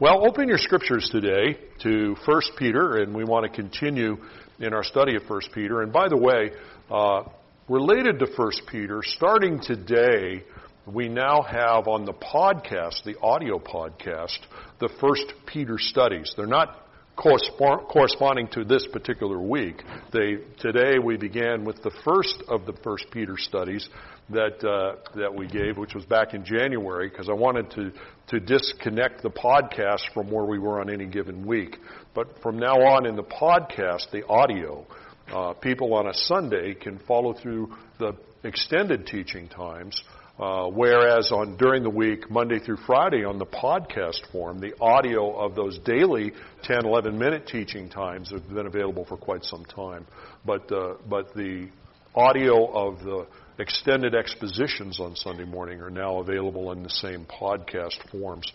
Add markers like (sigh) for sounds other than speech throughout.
Well, open your scriptures today to 1 Peter, and we want to continue in our study of 1 Peter. And by the way, uh, related to 1 Peter, starting today, we now have on the podcast, the audio podcast, the 1 Peter studies. They're not corresponding to this particular week. They, today we began with the first of the First Peter studies that uh, that we gave, which was back in January, because I wanted to to disconnect the podcast from where we were on any given week. But from now on in the podcast, the audio, uh, people on a Sunday can follow through the extended teaching times uh, whereas on during the week, Monday through Friday, on the podcast form, the audio of those daily 10, 11 minute teaching times have been available for quite some time. But uh, but the audio of the extended expositions on Sunday morning are now available in the same podcast forms,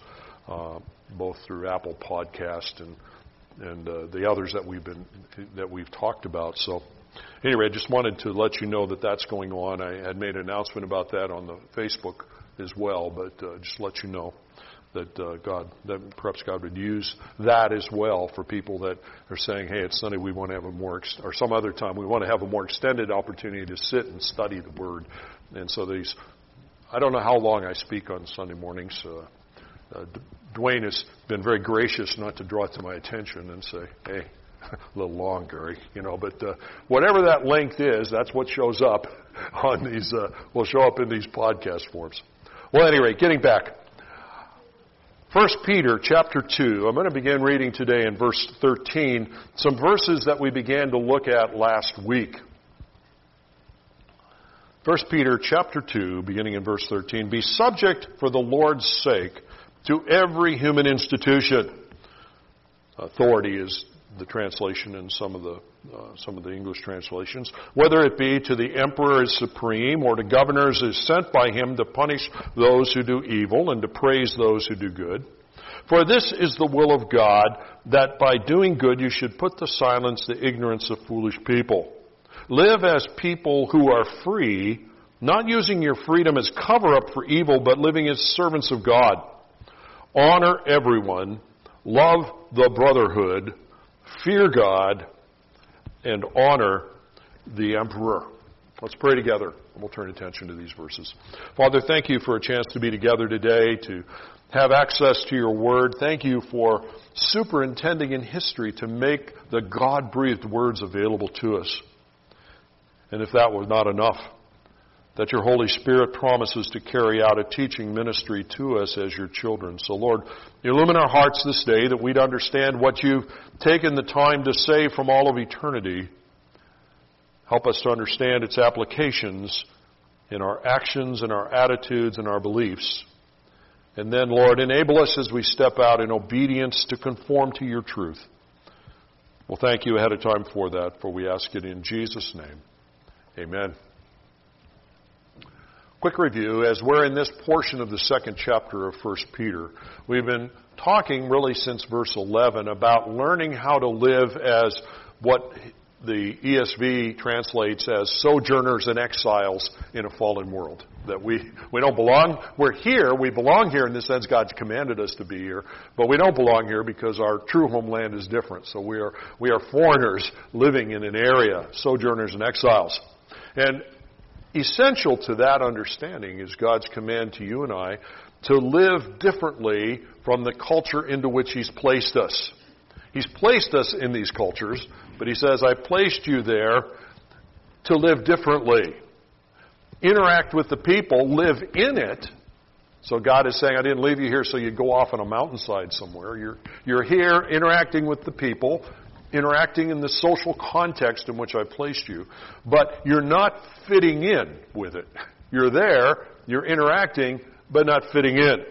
uh, both through Apple Podcast and and uh, the others that we've been that we've talked about. So anyway, I just wanted to let you know that that's going on. I had made an announcement about that on the Facebook as well, but uh, just let you know that uh, God, that perhaps God would use that as well for people that are saying, "Hey, it's Sunday. We want to have a more, ex- or some other time, we want to have a more extended opportunity to sit and study the Word." And so these, I don't know how long I speak on Sunday mornings. Uh, uh, Dwayne has been very gracious not to draw it to my attention and say, "Hey, (laughs) a little long, Gary, you know, but uh, whatever that length is, that's what shows up (laughs) on these, uh, will show up in these podcast forms. Well, anyway, getting back. First Peter chapter 2, I'm going to begin reading today in verse 13, some verses that we began to look at last week. First Peter chapter 2, beginning in verse 13, be subject for the Lord's sake to every human institution. Authority is the translation in some of the uh, some of the English translations, whether it be to the emperor as supreme or to governors as sent by him to punish those who do evil and to praise those who do good. For this is the will of God, that by doing good you should put to silence the ignorance of foolish people. Live as people who are free, not using your freedom as cover up for evil, but living as servants of God. Honor everyone, love the brotherhood, fear God, and honor the emperor. Let's pray together, we'll turn attention to these verses. Father, thank you for a chance to be together today, to have access to your word. Thank you for superintending in history to make the God breathed words available to us. And if that was not enough, that your Holy Spirit promises to carry out a teaching ministry to us as your children. So, Lord, illumine our hearts this day that we'd understand what you've taken the time to say from all of eternity. Help us to understand its applications in our actions and our attitudes and our beliefs. And then, Lord, enable us as we step out in obedience to conform to your truth. Well, thank you ahead of time for that, for we ask it in Jesus' name. Amen. Quick review as we're in this portion of the second chapter of 1 Peter. We've been talking really since verse 11 about learning how to live as what the ESV translates as sojourners and exiles in a fallen world. That we, we don't belong, we're here, we belong here in the sense God's commanded us to be here, but we don't belong here because our true homeland is different. So we are, we are foreigners living in an area, sojourners and exiles. And essential to that understanding is God's command to you and I to live differently from the culture into which He's placed us. He's placed us in these cultures, but He says, I placed you there to live differently. Interact with the people, live in it. So God is saying, I didn't leave you here so you'd go off on a mountainside somewhere. You're, you're here interacting with the people interacting in the social context in which I placed you, but you're not fitting in with it. You're there, you're interacting, but not fitting in.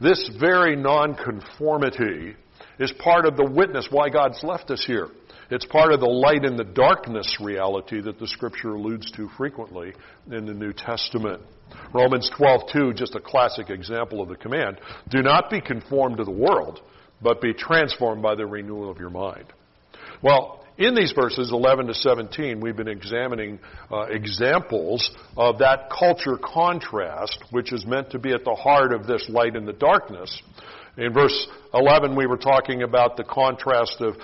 This very nonconformity is part of the witness why God's left us here. It's part of the light in the darkness reality that the scripture alludes to frequently in the New Testament. Romans 12:2 just a classic example of the command, do not be conformed to the world, but be transformed by the renewal of your mind. Well, in these verses 11 to 17, we've been examining uh, examples of that culture contrast, which is meant to be at the heart of this light and the darkness. In verse 11, we were talking about the contrast of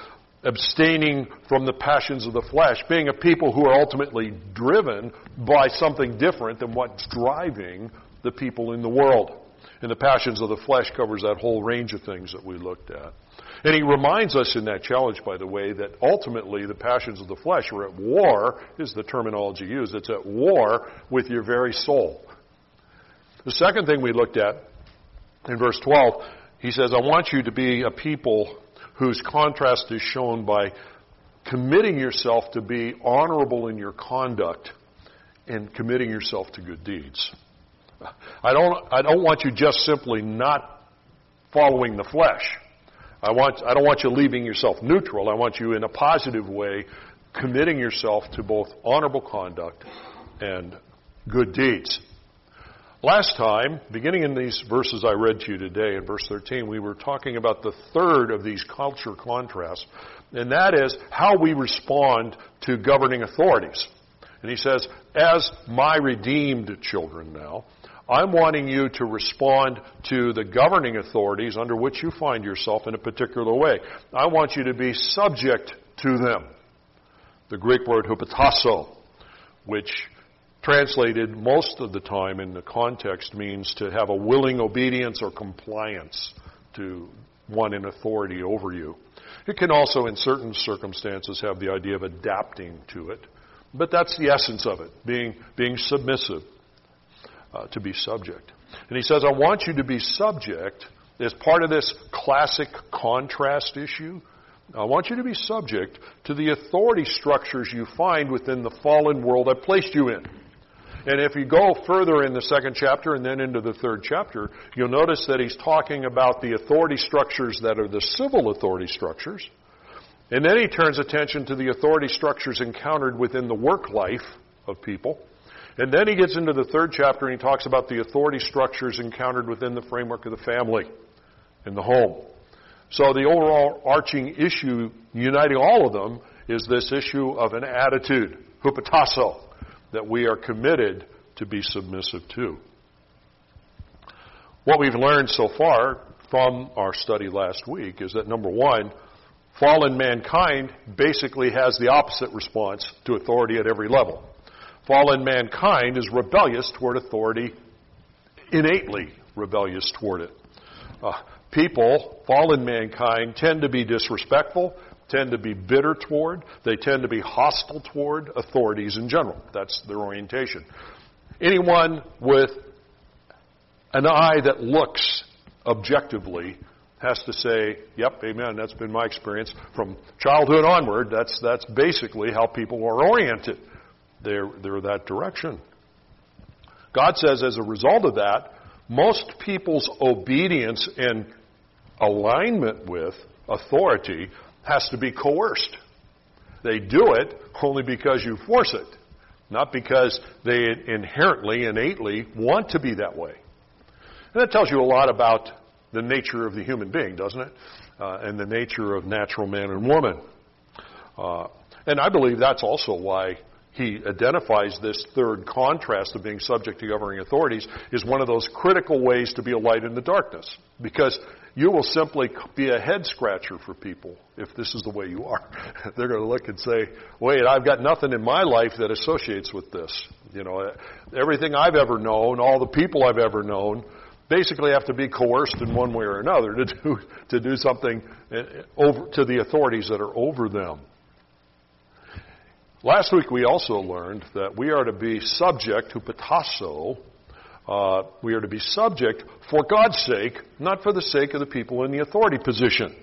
abstaining from the passions of the flesh, being a people who are ultimately driven by something different than what's driving the people in the world. And the passions of the flesh covers that whole range of things that we looked at. And he reminds us in that challenge, by the way, that ultimately the passions of the flesh are at war, is the terminology used. It's at war with your very soul. The second thing we looked at in verse 12, he says, I want you to be a people whose contrast is shown by committing yourself to be honorable in your conduct and committing yourself to good deeds. I don't, I don't want you just simply not following the flesh. I, want, I don't want you leaving yourself neutral. I want you in a positive way committing yourself to both honorable conduct and good deeds. Last time, beginning in these verses I read to you today, in verse 13, we were talking about the third of these culture contrasts, and that is how we respond to governing authorities. And he says, as my redeemed children now, I'm wanting you to respond to the governing authorities under which you find yourself in a particular way. I want you to be subject to them. The Greek word hupotasso, which translated most of the time in the context means to have a willing obedience or compliance to one in authority over you. It can also, in certain circumstances, have the idea of adapting to it. But that's the essence of it, being, being submissive uh, to be subject. And he says, I want you to be subject as part of this classic contrast issue. I want you to be subject to the authority structures you find within the fallen world I've placed you in. And if you go further in the second chapter and then into the third chapter, you'll notice that he's talking about the authority structures that are the civil authority structures. And then he turns attention to the authority structures encountered within the work life of people. And then he gets into the third chapter and he talks about the authority structures encountered within the framework of the family and the home. So the overall arching issue uniting all of them is this issue of an attitude, hupotasso, that we are committed to be submissive to. What we've learned so far from our study last week is that number one, fallen mankind basically has the opposite response to authority at every level. Fallen mankind is rebellious toward authority, innately rebellious toward it. Uh, people, fallen mankind, tend to be disrespectful, tend to be bitter toward, they tend to be hostile toward authorities in general. That's their orientation. Anyone with an eye that looks objectively has to say, yep, amen, that's been my experience. From childhood onward, that's, that's basically how people are oriented they're, they're that direction. God says as a result of that, most people's obedience and alignment with authority has to be coerced. They do it only because you force it, not because they inherently, innately want to be that way. And that tells you a lot about the nature of the human being, doesn't it? Uh, and the nature of natural man and woman. Uh, and I believe that's also why he identifies this third contrast of being subject to governing authorities is one of those critical ways to be a light in the darkness. Because you will simply be a head scratcher for people if this is the way you are. (laughs) They're going to look and say, wait, I've got nothing in my life that associates with this. You know, everything I've ever known, all the people I've ever known, basically have to be coerced in one way or another to do, to do something eh, over, to the authorities that are over them. Last week we also learned that we are to be subject hupotasso. Uh, we are to be subject for God's sake, not for the sake of the people in the authority position.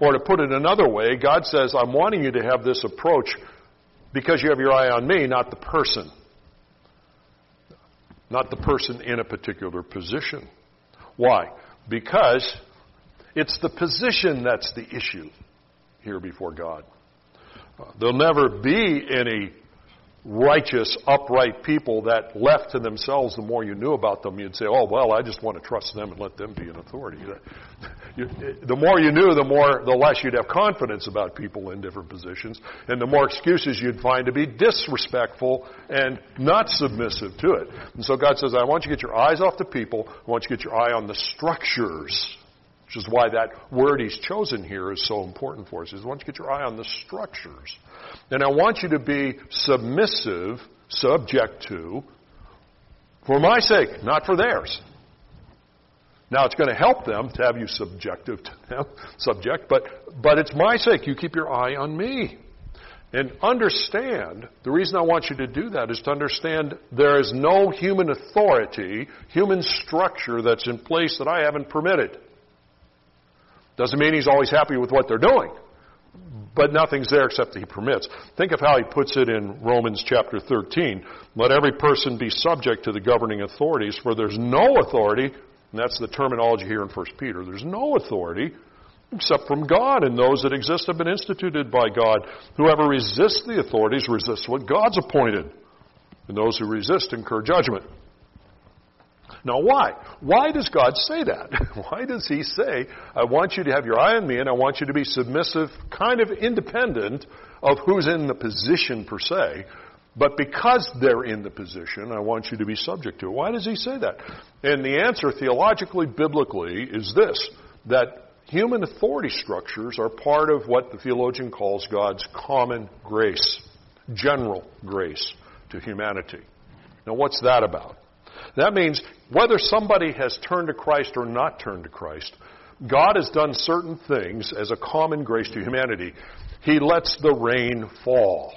Or to put it another way, God says, I'm wanting you to have this approach because you have your eye on me, not the person. Not the person in a particular position. Why? Because it's the position that's the issue here before God. There'll never be any righteous, upright people that left to themselves, the more you knew about them, you'd say, oh, well, I just want to trust them and let them be an authority. (laughs) The more you knew, the more, the less you'd have confidence about people in different positions, and the more excuses you'd find to be disrespectful and not submissive to it. And so God says, I want you to get your eyes off the people. I want you to get your eye on the structures which is why that word he's chosen here is so important for us. He says, I want you to get your eye on the structures. And I want you to be submissive, subject to, for my sake, not for theirs. Now it's going to help them to have you subjective to them, (laughs) subject, but, but it's my sake. You keep your eye on me. And understand, the reason I want you to do that is to understand there is no human authority, human structure that's in place that I haven't permitted. Doesn't mean he's always happy with what they're doing, but nothing's there except that he permits. Think of how he puts it in Romans chapter 13. Let every person be subject to the governing authorities, for there's no authority, and that's the terminology here in 1 Peter, there's no authority except from God, and those that exist have been instituted by God. Whoever resists the authorities resists what God's appointed, and those who resist incur judgment. Now, why? Why does God say that? (laughs) Why does He say, I want you to have your eye on me and I want you to be submissive, kind of independent of who's in the position per se, but because they're in the position, I want you to be subject to it. Why does He say that? And the answer, theologically, biblically, is this that human authority structures are part of what the theologian calls God's common grace, general grace to humanity. Now, what's that about? That means whether somebody has turned to Christ or not turned to Christ, God has done certain things as a common grace to humanity. He lets the rain fall.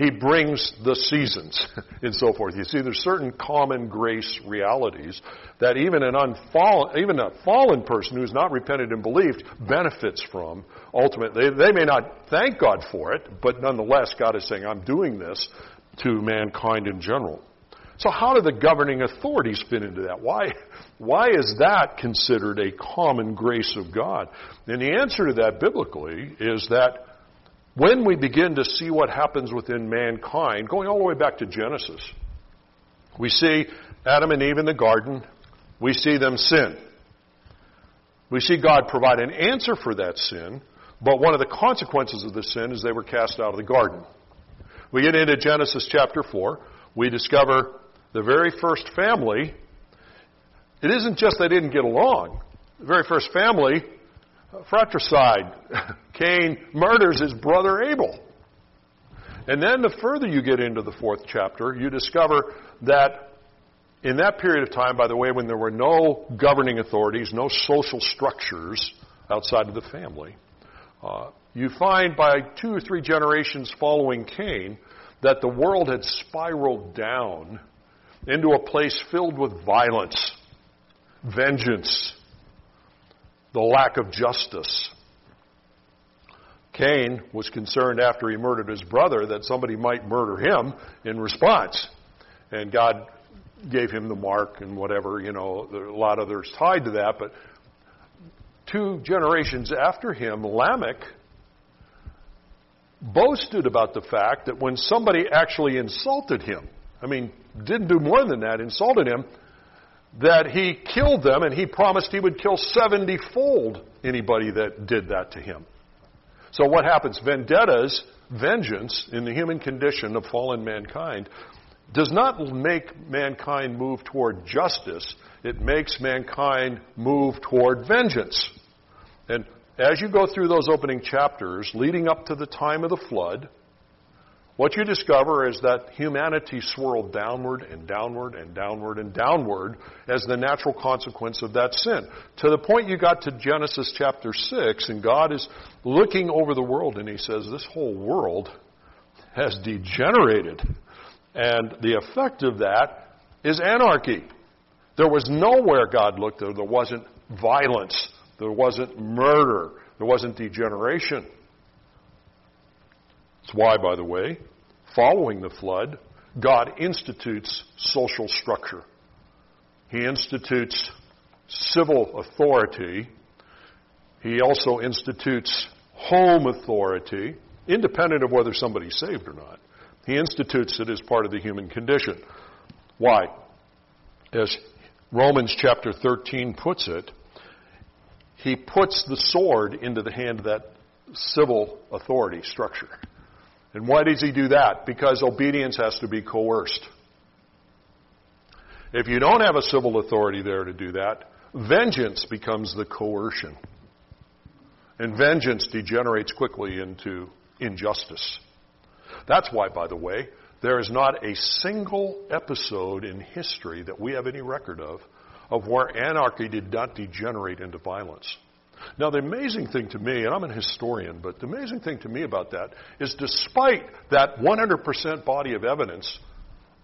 He brings the seasons (laughs) and so forth. You see, there's certain common grace realities that even an unfallen, even a fallen person who's not repented and believed benefits from. Ultimately, they, they may not thank God for it, but nonetheless, God is saying, "I'm doing this to mankind in general." So, how do the governing authorities fit into that? Why, why is that considered a common grace of God? And the answer to that biblically is that when we begin to see what happens within mankind, going all the way back to Genesis, we see Adam and Eve in the garden, we see them sin. We see God provide an answer for that sin, but one of the consequences of the sin is they were cast out of the garden. We get into Genesis chapter 4, we discover the very first family. It isn't just they didn't get along. The very first family fratricide. (laughs) Cain murders his brother Abel. And then the further you get into the fourth chapter, you discover that in that period of time, by the way, when there were no governing authorities, no social structures outside of the family, uh, you find by two or three generations following Cain that the world had spiraled down into a place filled with violence, vengeance, the lack of justice. Cain was concerned after he murdered his brother that somebody might murder him in response. And God gave him the mark and whatever, you know, a lot of others tied to that. But two generations after him, Lamech boasted about the fact that when somebody actually insulted him, I mean, didn't do more than that, insulted him, that he killed them and he promised he would kill 70 fold anybody that did that to him. So what happens? Vendettas, vengeance in the human condition of fallen mankind, does not make mankind move toward justice. It makes mankind move toward vengeance. And as you go through those opening chapters leading up to the time of the flood, what you discover is that humanity swirled downward and downward and downward and downward as the natural consequence of that sin. To the point you got to Genesis chapter 6, and God is looking over the world and He says, This whole world has degenerated. And the effect of that is anarchy. There was nowhere God looked there, there wasn't violence, there wasn't murder, there wasn't degeneration. That's why, by the way, following the flood, God institutes social structure. He institutes civil authority. He also institutes home authority, independent of whether somebody's saved or not. He institutes it as part of the human condition. Why? As Romans chapter 13 puts it, he puts the sword into the hand of that civil authority structure. And why does he do that? Because obedience has to be coerced. If you don't have a civil authority there to do that, vengeance becomes the coercion. And vengeance degenerates quickly into injustice. That's why, by the way, there is not a single episode in history that we have any record of of where anarchy did not degenerate into violence. Now, the amazing thing to me, and I'm an historian, but the amazing thing to me about that is despite that 100% body of evidence,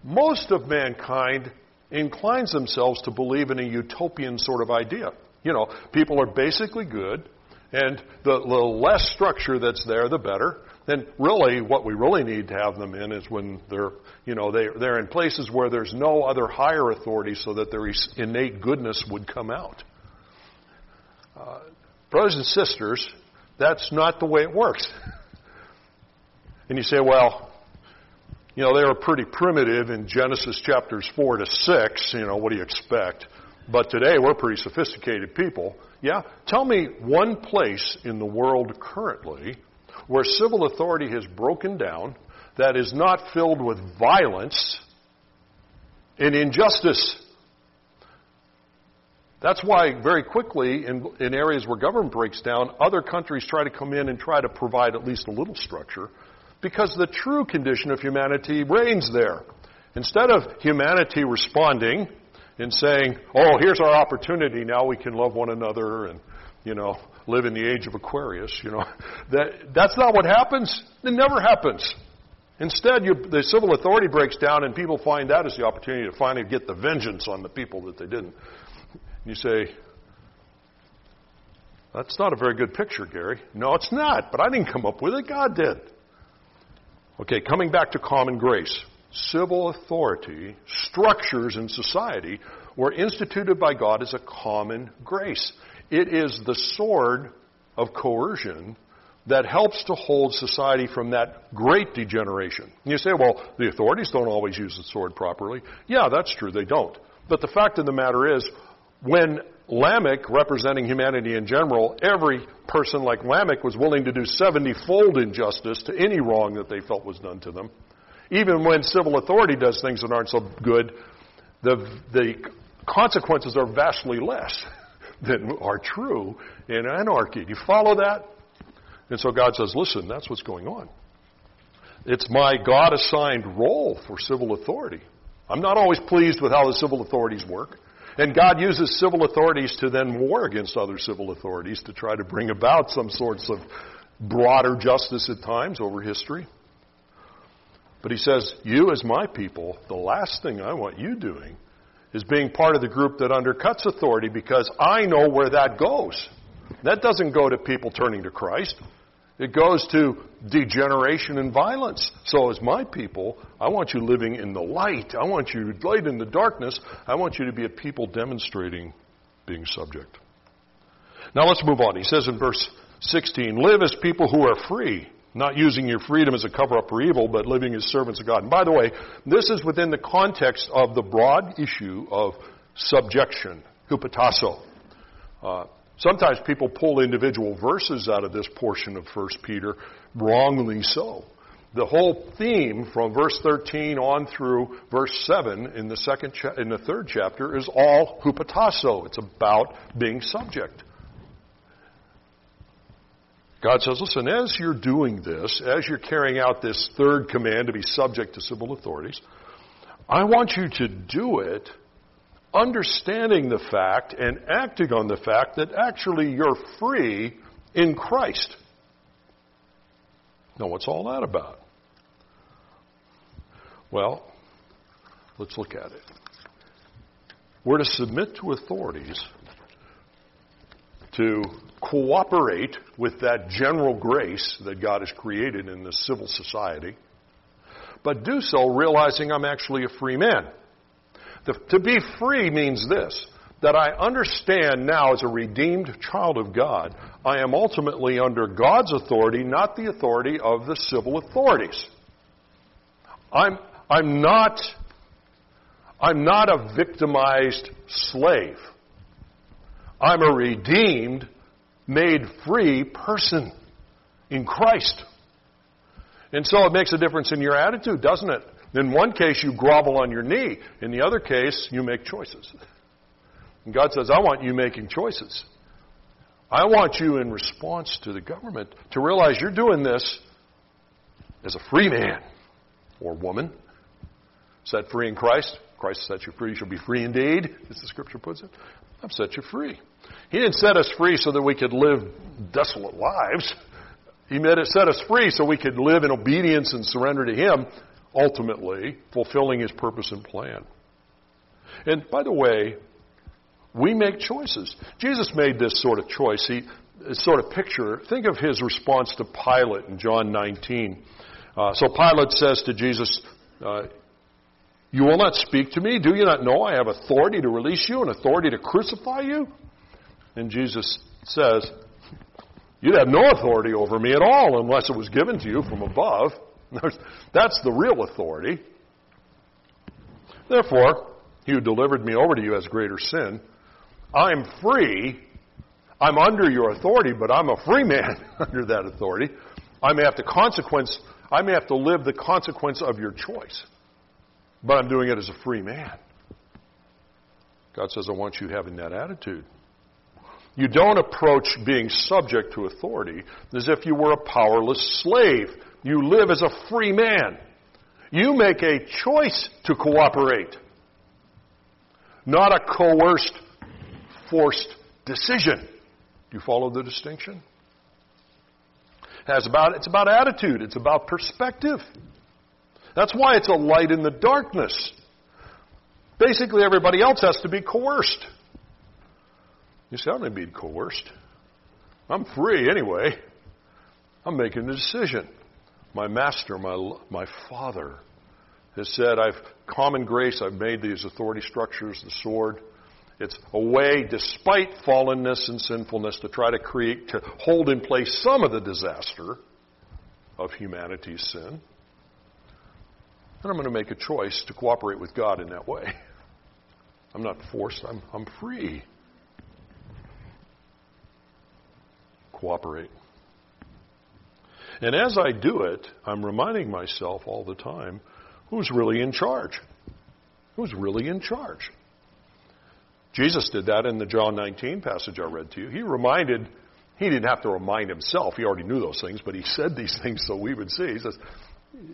most of mankind inclines themselves to believe in a utopian sort of idea. You know, people are basically good, and the, the less structure that's there, the better. Then really, what we really need to have them in is when they're, you know, they, they're in places where there's no other higher authority so that their innate goodness would come out. Uh, brothers and sisters, that's not the way it works. And you say, well, you know, they were pretty primitive in Genesis chapters 4 to 6. You know, what do you expect? But today we're pretty sophisticated people. Yeah? Tell me one place in the world currently where civil authority has broken down that is not filled with violence and injustice. That's why, very quickly, in, in areas where government breaks down, other countries try to come in and try to provide at least a little structure because the true condition of humanity reigns there. Instead of humanity responding and saying, oh, here's our opportunity, now we can love one another and, you know, live in the age of Aquarius, you know, (laughs) that, that's not what happens. It never happens. Instead, you, the civil authority breaks down and people find that as the opportunity to finally get the vengeance on the people that they didn't. You say, that's not a very good picture, Gary. No, it's not, but I didn't come up with it. God did. Okay, coming back to common grace. Civil authority, structures in society were instituted by God as a common grace. It is the sword of coercion that helps to hold society from that great degeneration. And you say, well, the authorities don't always use the sword properly. Yeah, that's true, they don't. But the fact of the matter is, when Lamech, representing humanity in general, every person like Lamech was willing to do 70 fold injustice to any wrong that they felt was done to them. Even when civil authority does things that aren't so good, the, the consequences are vastly less (laughs) than are true in anarchy. Do you follow that? And so God says, listen, that's what's going on. It's my God assigned role for civil authority. I'm not always pleased with how the civil authorities work. And God uses civil authorities to then war against other civil authorities to try to bring about some sorts of broader justice at times over history. But he says, You, as my people, the last thing I want you doing is being part of the group that undercuts authority because I know where that goes. That doesn't go to people turning to Christ. It goes to degeneration and violence. So, as my people, I want you living in the light. I want you light in the darkness. I want you to be a people demonstrating being subject. Now, let's move on. He says in verse 16 Live as people who are free, not using your freedom as a cover up for evil, but living as servants of God. And by the way, this is within the context of the broad issue of subjection, hupotasso. Uh, Sometimes people pull individual verses out of this portion of 1 Peter, wrongly so. The whole theme from verse 13 on through verse 7 in the second cha- in the third chapter is all hupotasso. It's about being subject. God says, listen, as you're doing this, as you're carrying out this third command to be subject to civil authorities, I want you to do it understanding the fact and acting on the fact that actually you're free in Christ. Now, what's all that about? Well, let's look at it. We're to submit to authorities to cooperate with that general grace that God has created in the civil society, but do so realizing I'm actually a free man. The, to be free means this that I understand now as a redeemed child of God, I am ultimately under God's authority, not the authority of the civil authorities. I'm, I'm not, I'm not a victimized slave. I'm a redeemed, made free person in Christ. And so it makes a difference in your attitude, doesn't it? In one case, you grovel on your knee. In the other case, you make choices. And God says, I want you making choices. I want you in response to the government to realize you're doing this as a free man or woman set free in Christ. Christ set you free. You shall be free indeed, as the scripture puts it. I've set you free. He didn't set us free so that we could live desolate lives. He set us free so we could live in obedience and surrender to Him, ultimately fulfilling His purpose and plan. And by the way, we make choices. Jesus made this sort of choice. He sort of picture. Think of his response to Pilate in John 19. Uh, so Pilate says to Jesus, uh, "You will not speak to me. Do you not know I have authority to release you and authority to crucify you?" And Jesus says, You'd have no authority over me at all unless it was given to you from above. (laughs) That's the real authority. Therefore, he who delivered me over to you has greater sin. I'm free. I'm under your authority, but I'm a free man (laughs) under that authority. I may have to consequence, I may have to live the consequence of your choice. But I'm doing it as a free man. God says, I want you having that attitude. You don't approach being subject to authority as if you were a powerless slave. You live as a free man. You make a choice to cooperate, not a coerced, forced decision. Do you follow the distinction? It's about, it's about attitude. It's about perspective. That's why it's a light in the darkness. Basically, everybody else has to be coerced. You say, I'm not being coerced. I'm free anyway. I'm making a decision. My master, my, my father, has said, I've common grace, I've made these authority structures, the sword. It's a way, despite fallenness and sinfulness, to try to create, to hold in place some of the disaster of humanity's sin. And I'm going to make a choice to cooperate with God in that way. (laughs) I'm not forced, I'm, I'm free. cooperate. And as I do it, I'm reminding myself all the time who's really in charge? Who's really in charge? Jesus did that in the John 19 passage I read to you. He reminded, he didn't have to remind himself, he already knew those things, but he said these (laughs) things so we would see. He says,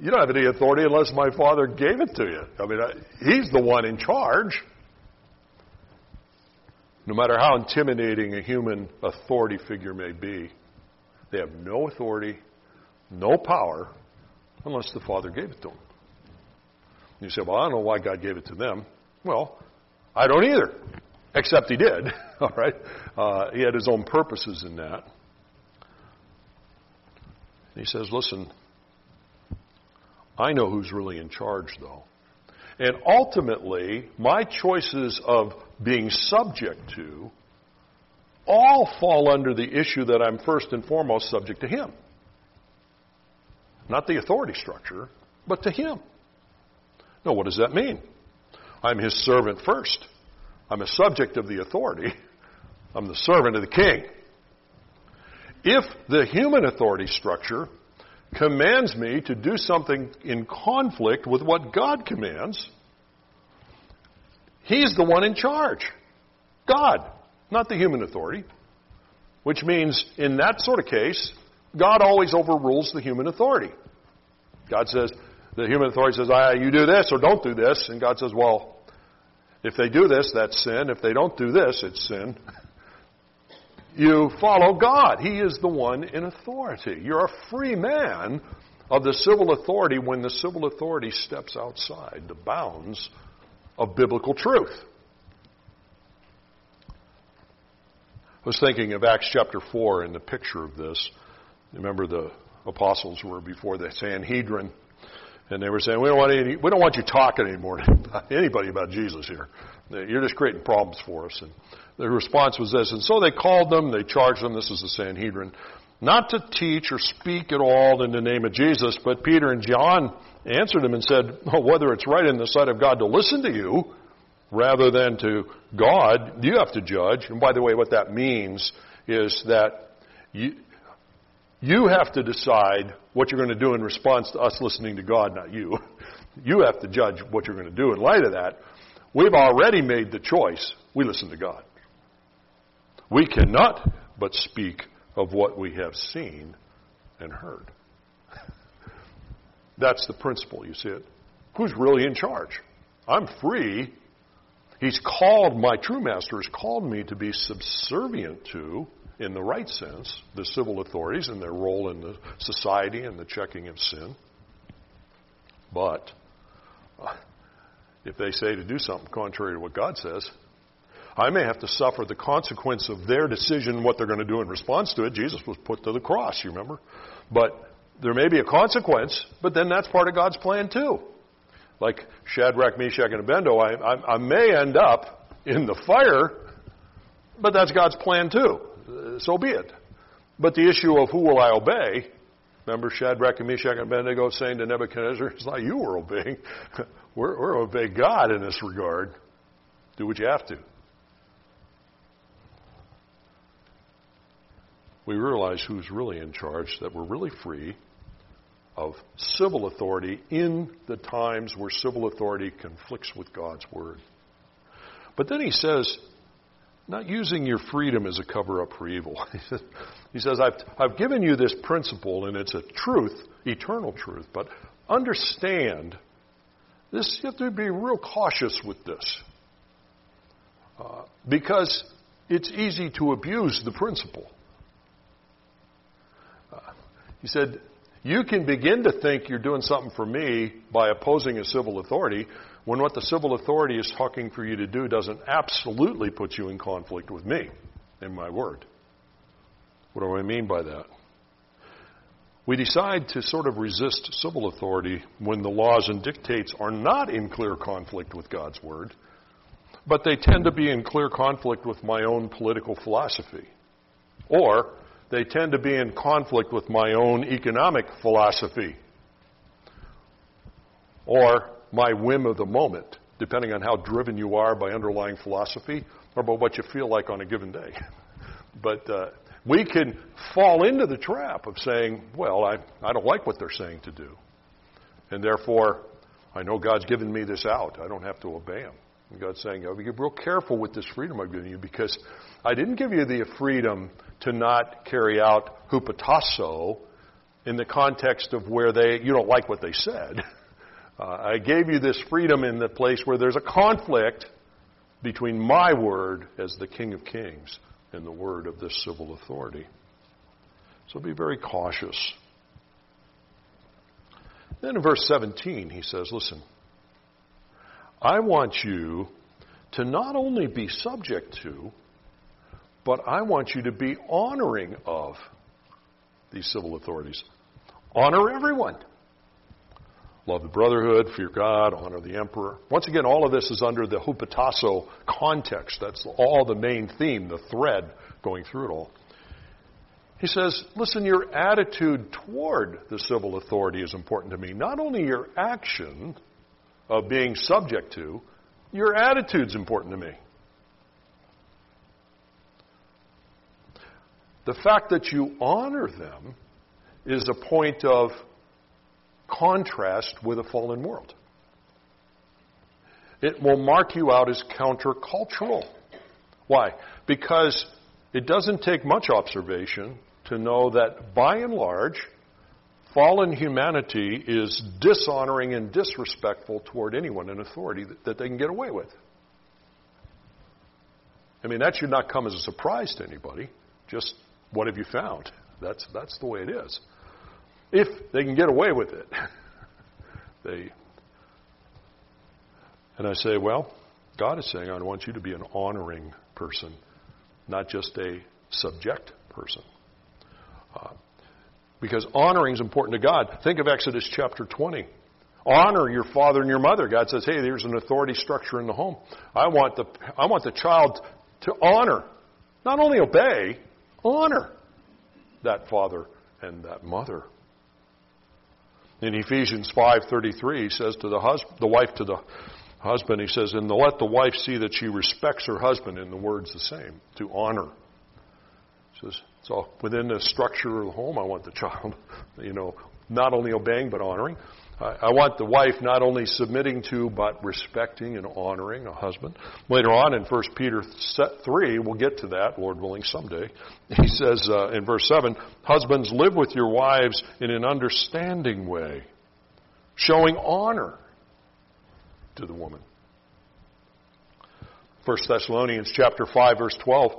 You don't have any authority unless my Father gave it to you. I mean, he's the one in charge. No matter how intimidating a human authority figure may be, they have no authority, no power, unless the Father gave it to them. You say, well, I don't know why God gave it to them. Well, I don't either, except He did. (laughs) All right, uh, He had His own purposes in that. He says, listen, I know who's really in charge, though. And ultimately, my choices of being subject to all fall under the issue that I'm first and foremost subject to Him. Not the authority structure, but to Him. Now, what does that mean? I'm His servant first. I'm a subject of the authority. I'm the servant of the King. If the human authority structure commands me to do something in conflict with what God commands, He's the one in charge. God, not the human authority. Which means, in that sort of case, God always overrules the human authority. God says, the human authority says, ah, you do this or don't do this. And God says, well, if they do this, that's sin. If they don't do this, it's sin. (laughs) you follow God. He is the one in authority. You're a free man of the civil authority when the civil authority steps outside the bounds of biblical truth. I was thinking of Acts chapter 4 in the picture of this. Remember the apostles were before the Sanhedrin, and they were saying, "We don't want any, we don't want you talking anymore to (laughs) anybody about Jesus here. You're just creating problems for us." And the response was this, and so they called them, they charged them. This is the Sanhedrin, not to teach or speak at all in the name of Jesus. But Peter and John answered him and said, well, whether it's right in the sight of God to listen to you rather than to God, you have to judge. And by the way, what that means is that you, you have to decide what you're going to do in response to us listening to God, not you. (laughs) You have to judge what you're going to do in light of that. We've already made the choice we listen to God. We cannot but speak of what we have seen and heard. (laughs) That's the principle, you see it. Who's really in charge? I'm free. He's called, my true master has called me to be subservient to, in the right sense, the civil authorities and their role in the society and the checking of sin. But uh, if they say to do something contrary to what God says, I may have to suffer the consequence of their decision, what they're going to do in response to it. Jesus was put to the cross, you remember? But there may be a consequence, but then that's part of God's plan too. Like Shadrach, Meshach, and Abednego, I, I, I may end up in the fire, but that's God's plan too. So be it. But the issue of who will I obey, remember Shadrach and Meshach and Abednego saying to Nebuchadnezzar, it's not you we're obeying. (laughs) we're, we're obeying God in this regard. Do what you have to. we realize who's really in charge, that we're really free of civil authority in the times where civil authority conflicts with God's word. But then he says, not using your freedom as a cover up for evil. (laughs) he says, I've, I've given you this principle, and it's a truth, eternal truth, but understand this, you have to be real cautious with this. Uh, because it's easy to abuse the principle. He said, You can begin to think you're doing something for me by opposing a civil authority when what the civil authority is talking for you to do doesn't absolutely put you in conflict with me and my word. What do I mean by that? We decide to sort of resist civil authority when the laws and dictates are not in clear conflict with God's word, but they tend to be in clear conflict with my own political philosophy. Or they tend to be in conflict with my own economic philosophy or my whim of the moment, depending on how driven you are by underlying philosophy or by what you feel like on a given day. (laughs) but uh, we can fall into the trap of saying, well, I, I don't like what they're saying to do. And therefore, I know God's given me this out. I don't have to obey Him. And God's saying, oh, be real careful with this freedom I've given you because I didn't give you the freedom to not carry out hupotasso in the context of where they you don't like what they said. (laughs) Uh, I gave you this freedom in the place where there's a conflict between my word as the King of Kings and the word of this civil authority. So be very cautious. Then in verse 17, he says, Listen, I want you to not only be subject to, but I want you to be honoring of these civil authorities. Honor everyone. Love the brotherhood, fear God, honor the emperor. Once again, all of this is under the hupotasso context. That's all the main theme, the thread going through it all. He says, listen, your attitude toward the civil authority is important to me. Not only your action of being subject to, your attitude's important to me. The fact that you honor them is a point of contrast with a fallen world. It will mark you out as countercultural. Why? Because it doesn't take much observation to know that by and large, fallen humanity is dishonoring and disrespectful toward anyone in authority that, that, they can get away with. I mean, that should not come as a surprise to anybody. Just what have you found? That's, that's the way it is. If they can get away with it, (laughs) they. And I say, well, God is saying, I want you to be an honoring person, not just a subject person. Uh, because honoring is important to God. Think of Exodus chapter 20. Honor your father and your mother. God says, hey, there's an authority structure in the home. I want the, I want the child to honor, not only obey, honor that father and that mother. In Ephesians 5:33, he says to the the wife to the husband, he says, "And let the wife see that she respects her husband." In the words the same, to honor. Says, so within the structure of the home, I want the child, (laughs) you know, not only obeying but honoring. I want the wife not only submitting to, but respecting and honoring a husband. Later on in 1 Peter 3, we'll get to that, Lord willing, someday. He says uh, in verse 7 Husbands, live with your wives in an understanding way, showing honor to the woman. 1 Thessalonians chapter 5 verse 12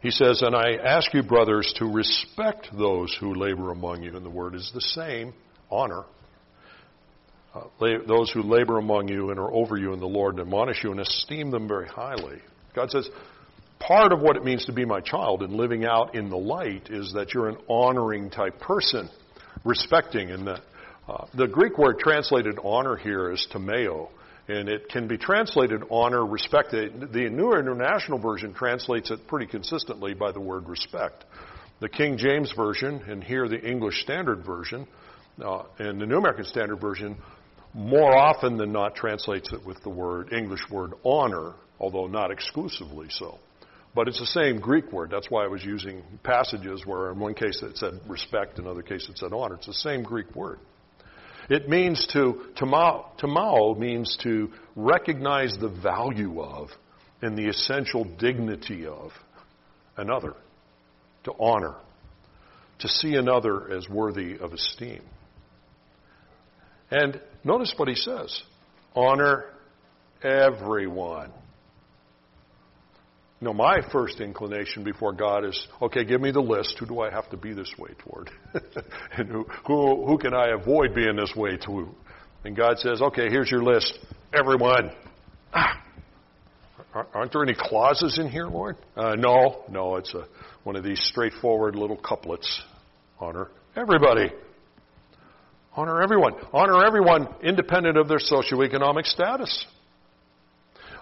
he says, And I ask you, brothers, to respect those who labor among you. And the word is the same honor. Uh, those who labor among you and are over you in the Lord and admonish you and esteem them very highly. God says, part of what it means to be my child and living out in the light is that you're an honoring type person, respecting. And the, uh, the Greek word translated honor here is timao, and it can be translated honor, respect. The New International Version translates it pretty consistently by the word respect. The King James Version, and here the English Standard Version, uh, and the New American Standard Version more often than not translates it with the word English word honor, although not exclusively so. But it's the same Greek word. That's why I was using passages where in one case it said respect, in another case it said honor. It's the same Greek word. It means to, timao, means to recognize the value of and the essential dignity of another, to honor, to see another as worthy of esteem. And notice what he says honor everyone. You know, my first inclination before God is, okay, give me the list. Who do I have to be this way toward? (laughs) and who, who, who can I avoid being this way to? And God says, okay, here's your list. Everyone. Ah, aren't there any clauses in here, Lord? Uh, no, no, it's a, one of these straightforward little couplets. Honor everybody. Honor everyone. Honor everyone independent of their socioeconomic status.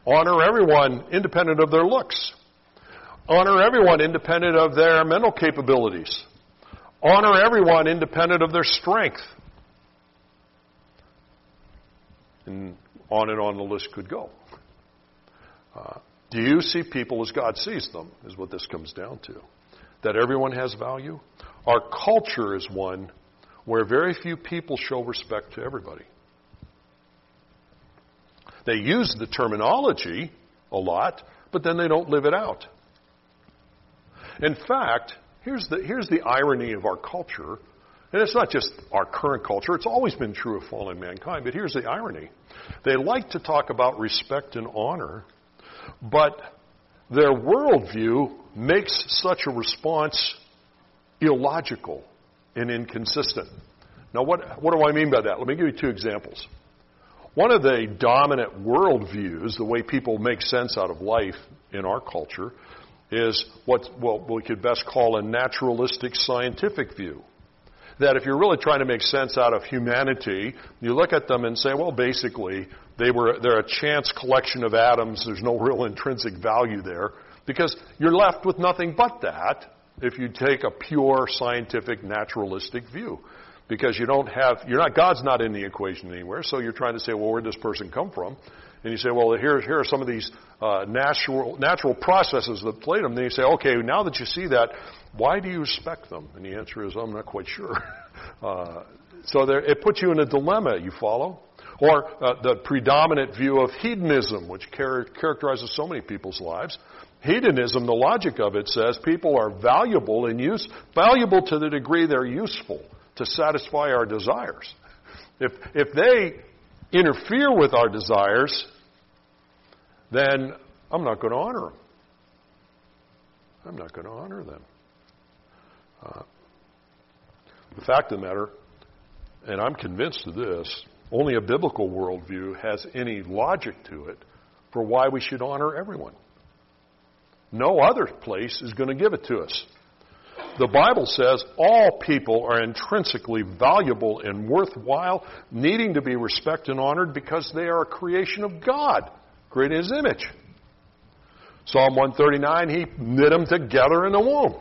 Honor everyone independent of their looks. Honor everyone independent of their mental capabilities. Honor everyone independent of their strength. And on and on the list could go. Uh, do you see people as God sees them, is what this comes down to. That everyone has value? Our culture is one where very few people show respect to everybody. They use the terminology a lot, but then they don't live it out. In fact, here's the, here's the irony of our culture, and it's not just our current culture, it's always been true of fallen mankind, but here's the irony. They like to talk about respect and honor, but their worldview makes such a response illogical and inconsistent. Now, what, what do I mean by that? Let me give you two examples. One of the dominant worldviews, the way people make sense out of life in our culture, is what, we could best call a naturalistic scientific view. That if you're really trying to make sense out of humanity, you look at them and say, well, basically, they were, they're a chance collection of atoms. There's no real intrinsic value there. Because you're left with nothing but that if you take a pure scientific naturalistic view. Because you don't have, you're not, God's not in the equation anywhere, so you're trying to say, well, where did this person come from? And you say, well, here, here are some of these uh, natural, natural processes that played them. Then you say, okay, now that you see that, why do you respect them? And the answer is, I'm not quite sure. (laughs) uh, so there, it puts you in a dilemma, you follow? Or uh, the predominant view of hedonism, which char- characterizes so many people's lives. Hedonism, the logic of it says people are valuable and use, valuable to the degree they're useful to satisfy our desires. If, if they interfere with our desires, then I'm not going to honor them. I'm not going to honor them. Uh, the fact of the matter, and I'm convinced of this, only a biblical worldview has any logic to it for why we should honor everyone. No other place is going to give it to us. The Bible says all people are intrinsically valuable and worthwhile, needing to be respected and honored because they are a creation of God, created in His image. Psalm 139, He knit them together in the womb.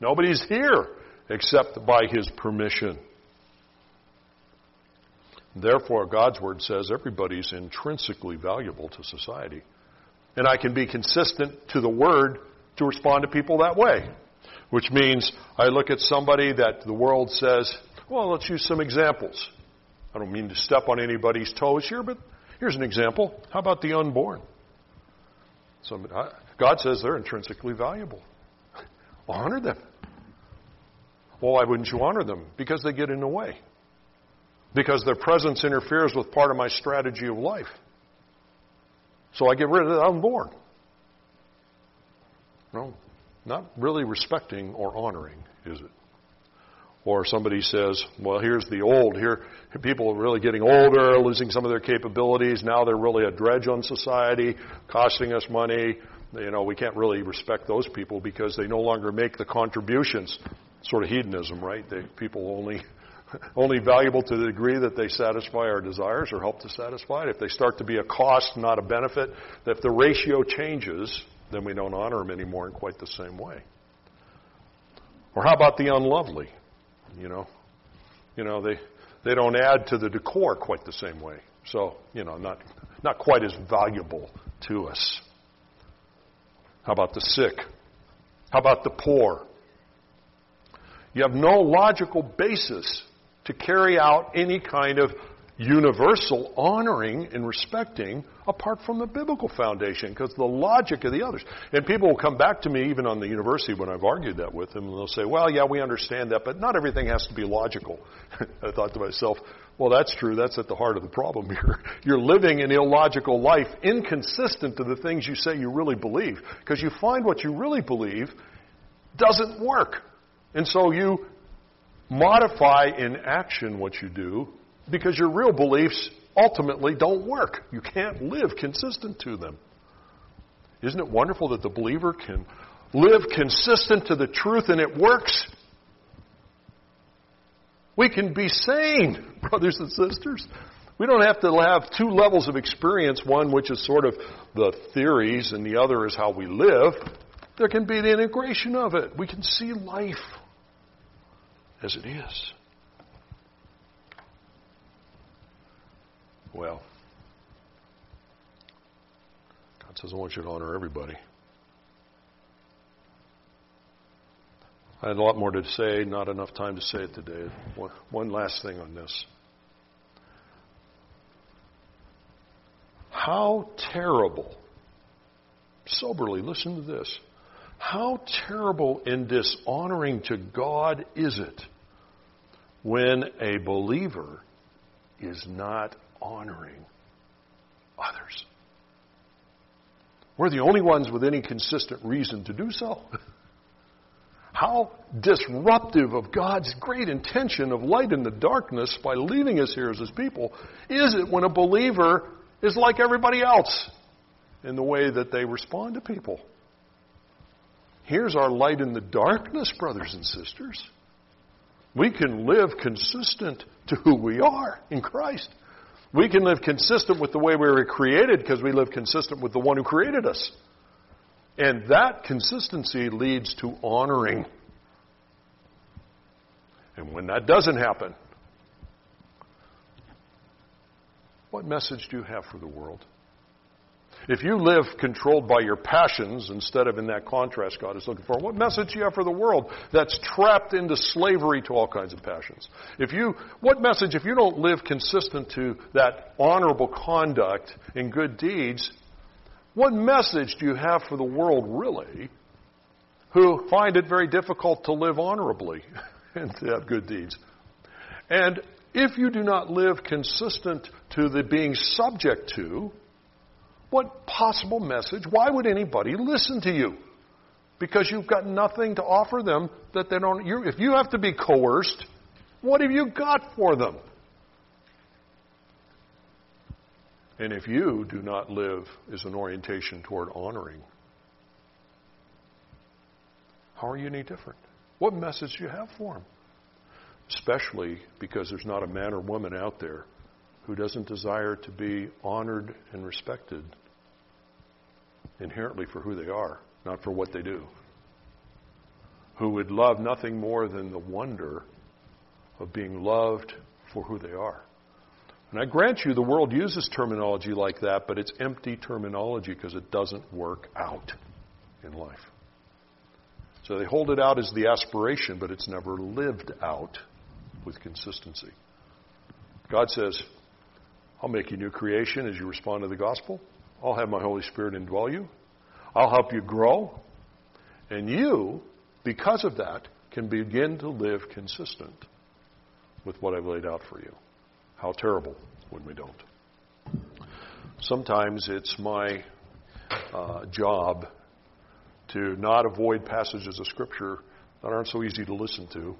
Nobody's here except by His permission. Therefore, God's Word says everybody's intrinsically valuable to society. And I can be consistent to the Word to respond to people that way which means I look at somebody that the world says, Well, let's use some examples. I don't mean to step on anybody's toes here, but here's an example. How about the unborn? Some, uh, God says they're intrinsically valuable. (laughs) Honor them. Well, why wouldn't you honor them? Because they get in the way. Because their presence interferes with part of my strategy of life. So I get rid of the unborn. No, not really respecting or honoring, is it? Or somebody says, well, here's the old. Here, people are really getting older, losing some of their capabilities. Now they're really a dredge on society, costing us money. You know, we can't really respect those people because they no longer make the contributions. Sort of hedonism, right? They, people only, only valuable to the degree that they satisfy our desires or help to satisfy it. If they start to be a cost, not a benefit, if the ratio changes, then we don't honor them anymore in quite the same way. Or how about the unlovely? You know, you know they they don't add to the decor quite the same way. So you know, not not quite as valuable to us. How about the sick? How about the poor? You have no logical basis to carry out any kind of universal honoring and respecting apart from the biblical foundation because the logic of the others. And people will come back to me even on the university when I've argued that with them and they'll say, well, yeah, we understand that, but not everything has to be logical. (laughs) I thought to myself, well, that's true. That's at the heart of the problem here. (laughs) You're living an illogical life inconsistent to the things you say you really believe because you find what you really believe doesn't work. And so you modify in action what you do because your real beliefs ultimately don't work. You can't live consistent to them. Isn't it wonderful that the believer can live consistent to the truth and it works? We can be sane, (laughs) brothers and sisters. We don't have to have two levels of experience, one which is sort of the theories and the other is how we live. There can be the integration of it. We can see life as it is. Well, God says, I want you to honor everybody. I had a lot more to say, not enough time to say it today. One last thing on this. How terrible, soberly listen to this, how terrible and dishonoring to God is it when a believer is not honoring others. We're the only ones with any consistent reason to do so. (laughs) How disruptive of God's great intention of light in the darkness by leaving us here as His people is it when a believer is like everybody else in the way that they respond to people? Here's our light in the darkness, brothers and sisters. We can live consistent to who we are in Christ. We can live consistent with the way we were created because we live consistent with the one who created us. And that consistency leads to honoring. And when that doesn't happen, what message do you have for the world? If you live controlled by your passions instead of in that contrast God is looking for, what message do you have for the world that's trapped into slavery to all kinds of passions? If you, what message, if you don't live consistent to that honorable conduct and good deeds, what message do you have for the world really who find it very difficult to live honorably (laughs) and to have good deeds? And if you do not live consistent to the being subject to, what possible message? Why would anybody listen to you? Because you've got nothing to offer them that they don't. You, if you have to be coerced, what have you got for them? And if you do not live as an orientation toward honoring, how are you any different? What message do you have for them? Especially because there's not a man or woman out there who doesn't desire to be honored and respected inherently for who they are, not for what they do. Who would love nothing more than the wonder of being loved for who they are. And I grant you, the world uses terminology like that, but it's empty terminology because it doesn't work out in life. So they hold it out as the aspiration, but it's never lived out with consistency. God says, I'll make you new creation as you respond to the gospel. I'll have my Holy Spirit indwell you. I'll help you grow. And you, because of that, can begin to live consistent with what I've laid out for you. How terrible when we don't. Sometimes it's my uh, job to not avoid passages of Scripture that aren't so easy to listen to.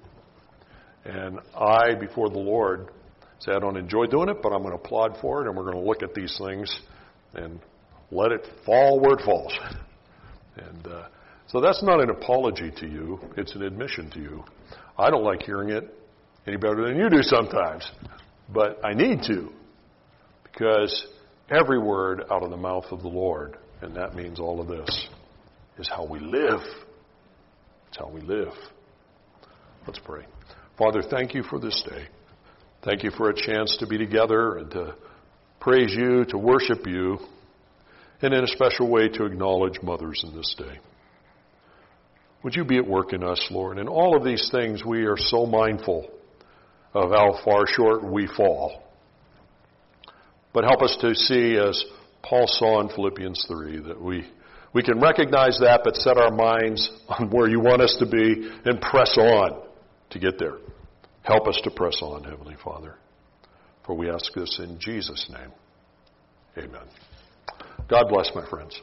And I, before the Lord, say, I don't enjoy doing it, but I'm going to applaud for it, and we're going to look at these things and let it fall where it falls. And uh, so that's not an apology to you, it's an admission to you. I don't like hearing it any better than you do sometimes, but I need to because every word out of the mouth of the Lord, and that means all of this, is how we live. It's how we live. Let's pray. Father, thank you for this day. Thank you for a chance to be together and to praise you, to worship you, and in a special way to acknowledge mothers in this day. Would you be at work in us, Lord? In all of these things, we are so mindful of how far short we fall. But help us to see, as Paul saw in Philippians 3, that we, we can recognize that, but set our minds on where you want us to be and press on to get there. Help us to press on, Heavenly Father. For we ask this in Jesus' name. Amen. God bless, my friends.